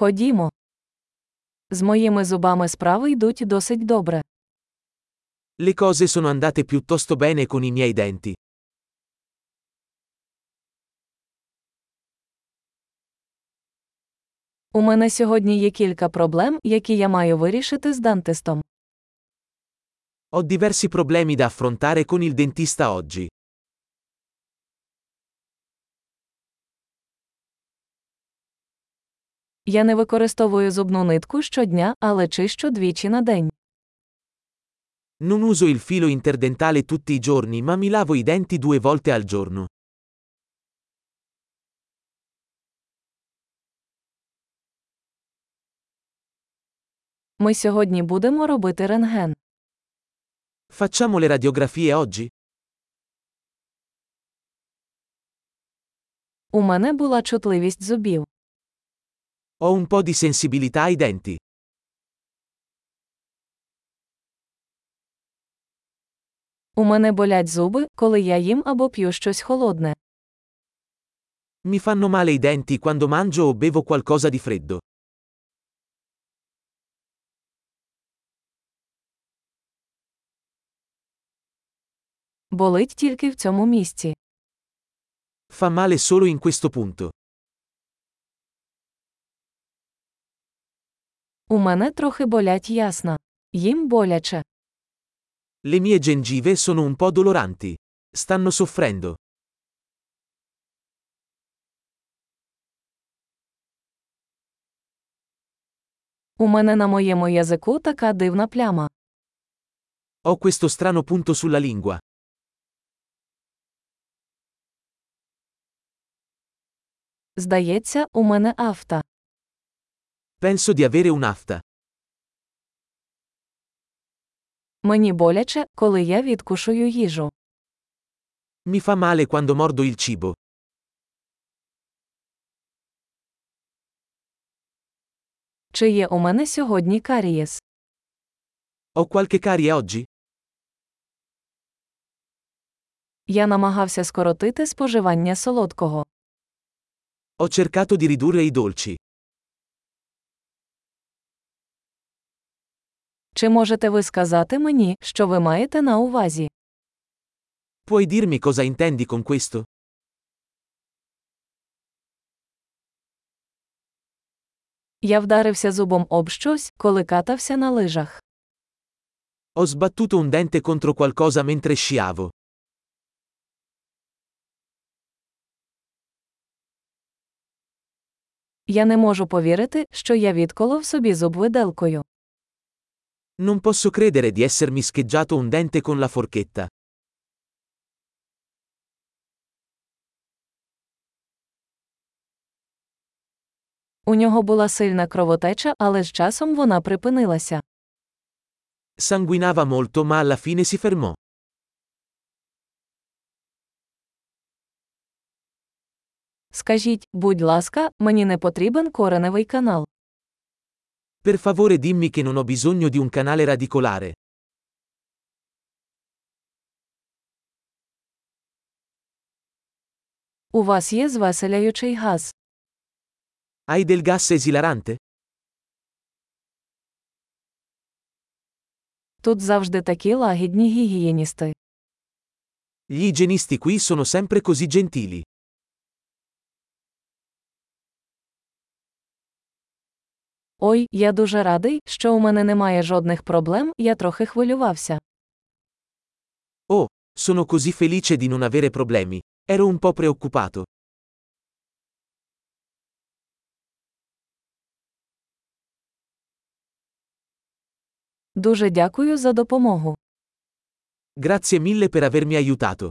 Ходімо. З моїми зубами справи йдуть досить добре. Le cose sono andate piuttosto bene con i miei denti. У мене сьогодні є кілька проблем, які я маю вирішити з дантистом. Ho diversi problemi da affrontare con il dentista oggi. Я не використовую зубну нитку щодня, але чищу двічі на день. Non uso il filo interdentale tutti i giorni ma mi lavo i denti due volte al giorno. Ми сьогодні будемо робити рентген. Facciamo le radiografie oggi? У мене була чутливість зубів. Ho un po' di sensibilità ai denti. У мене болять зуби, коли я їм або п'ю щось холодне. Mi fanno male i denti quando mangio o bevo qualcosa di freddo. Болить тільки в цьому місці. Fa male solo in questo punto. У мене трохи болять ясна. Їм боляче. Le mie gengive sono un po' doloranti. Stanno soffrendo. У мене на моєму язику така дивна пляма. Ho questo strano punto sulla lingua. Здається, у мене афта. Penso di avere un'afta. Мені боляче, коли я відкушую їжу. Mi fa male quando mordo il cibo. Чи є у мене сьогодні карієс? Ho qualche carie oggi? Я намагався скоротити споживання солодкого. Ho cercato di ridurre i dolci. Чи можете ви сказати мені, що ви маєте на увазі? Puoi dirmi cosa intendi con questo? Я вдарився зубом об щось, коли катався на лижах. Ho sbattuto un dente contro qualcosa mentre sciavo. Я не можу повірити, що я відколов собі зуб виделкою. Non posso credere di essermi scheggiato un dente con la forchetta. У нього була сильна кровотеча, але з часом вона припинилася. Sanguinava molto ma alla fine si fermò. Скажіть, будь ласка, мені не потрібен кореневий канал. Per favore dimmi che non ho bisogno di un canale radicolare. У вас є звеселяючий газ. Hai del gas esilarante? Тут завжди такі лагідні гігієністи. Gli igienisti qui sono sempre così gentili. Ой, я дуже радий, що у мене немає жодних проблем, я трохи хвилювався. Oh, sono così felice di non avere problemi. Ero un po' preoccupato. Дуже дякую за допомогу. Grazie mille per avermi aiutato.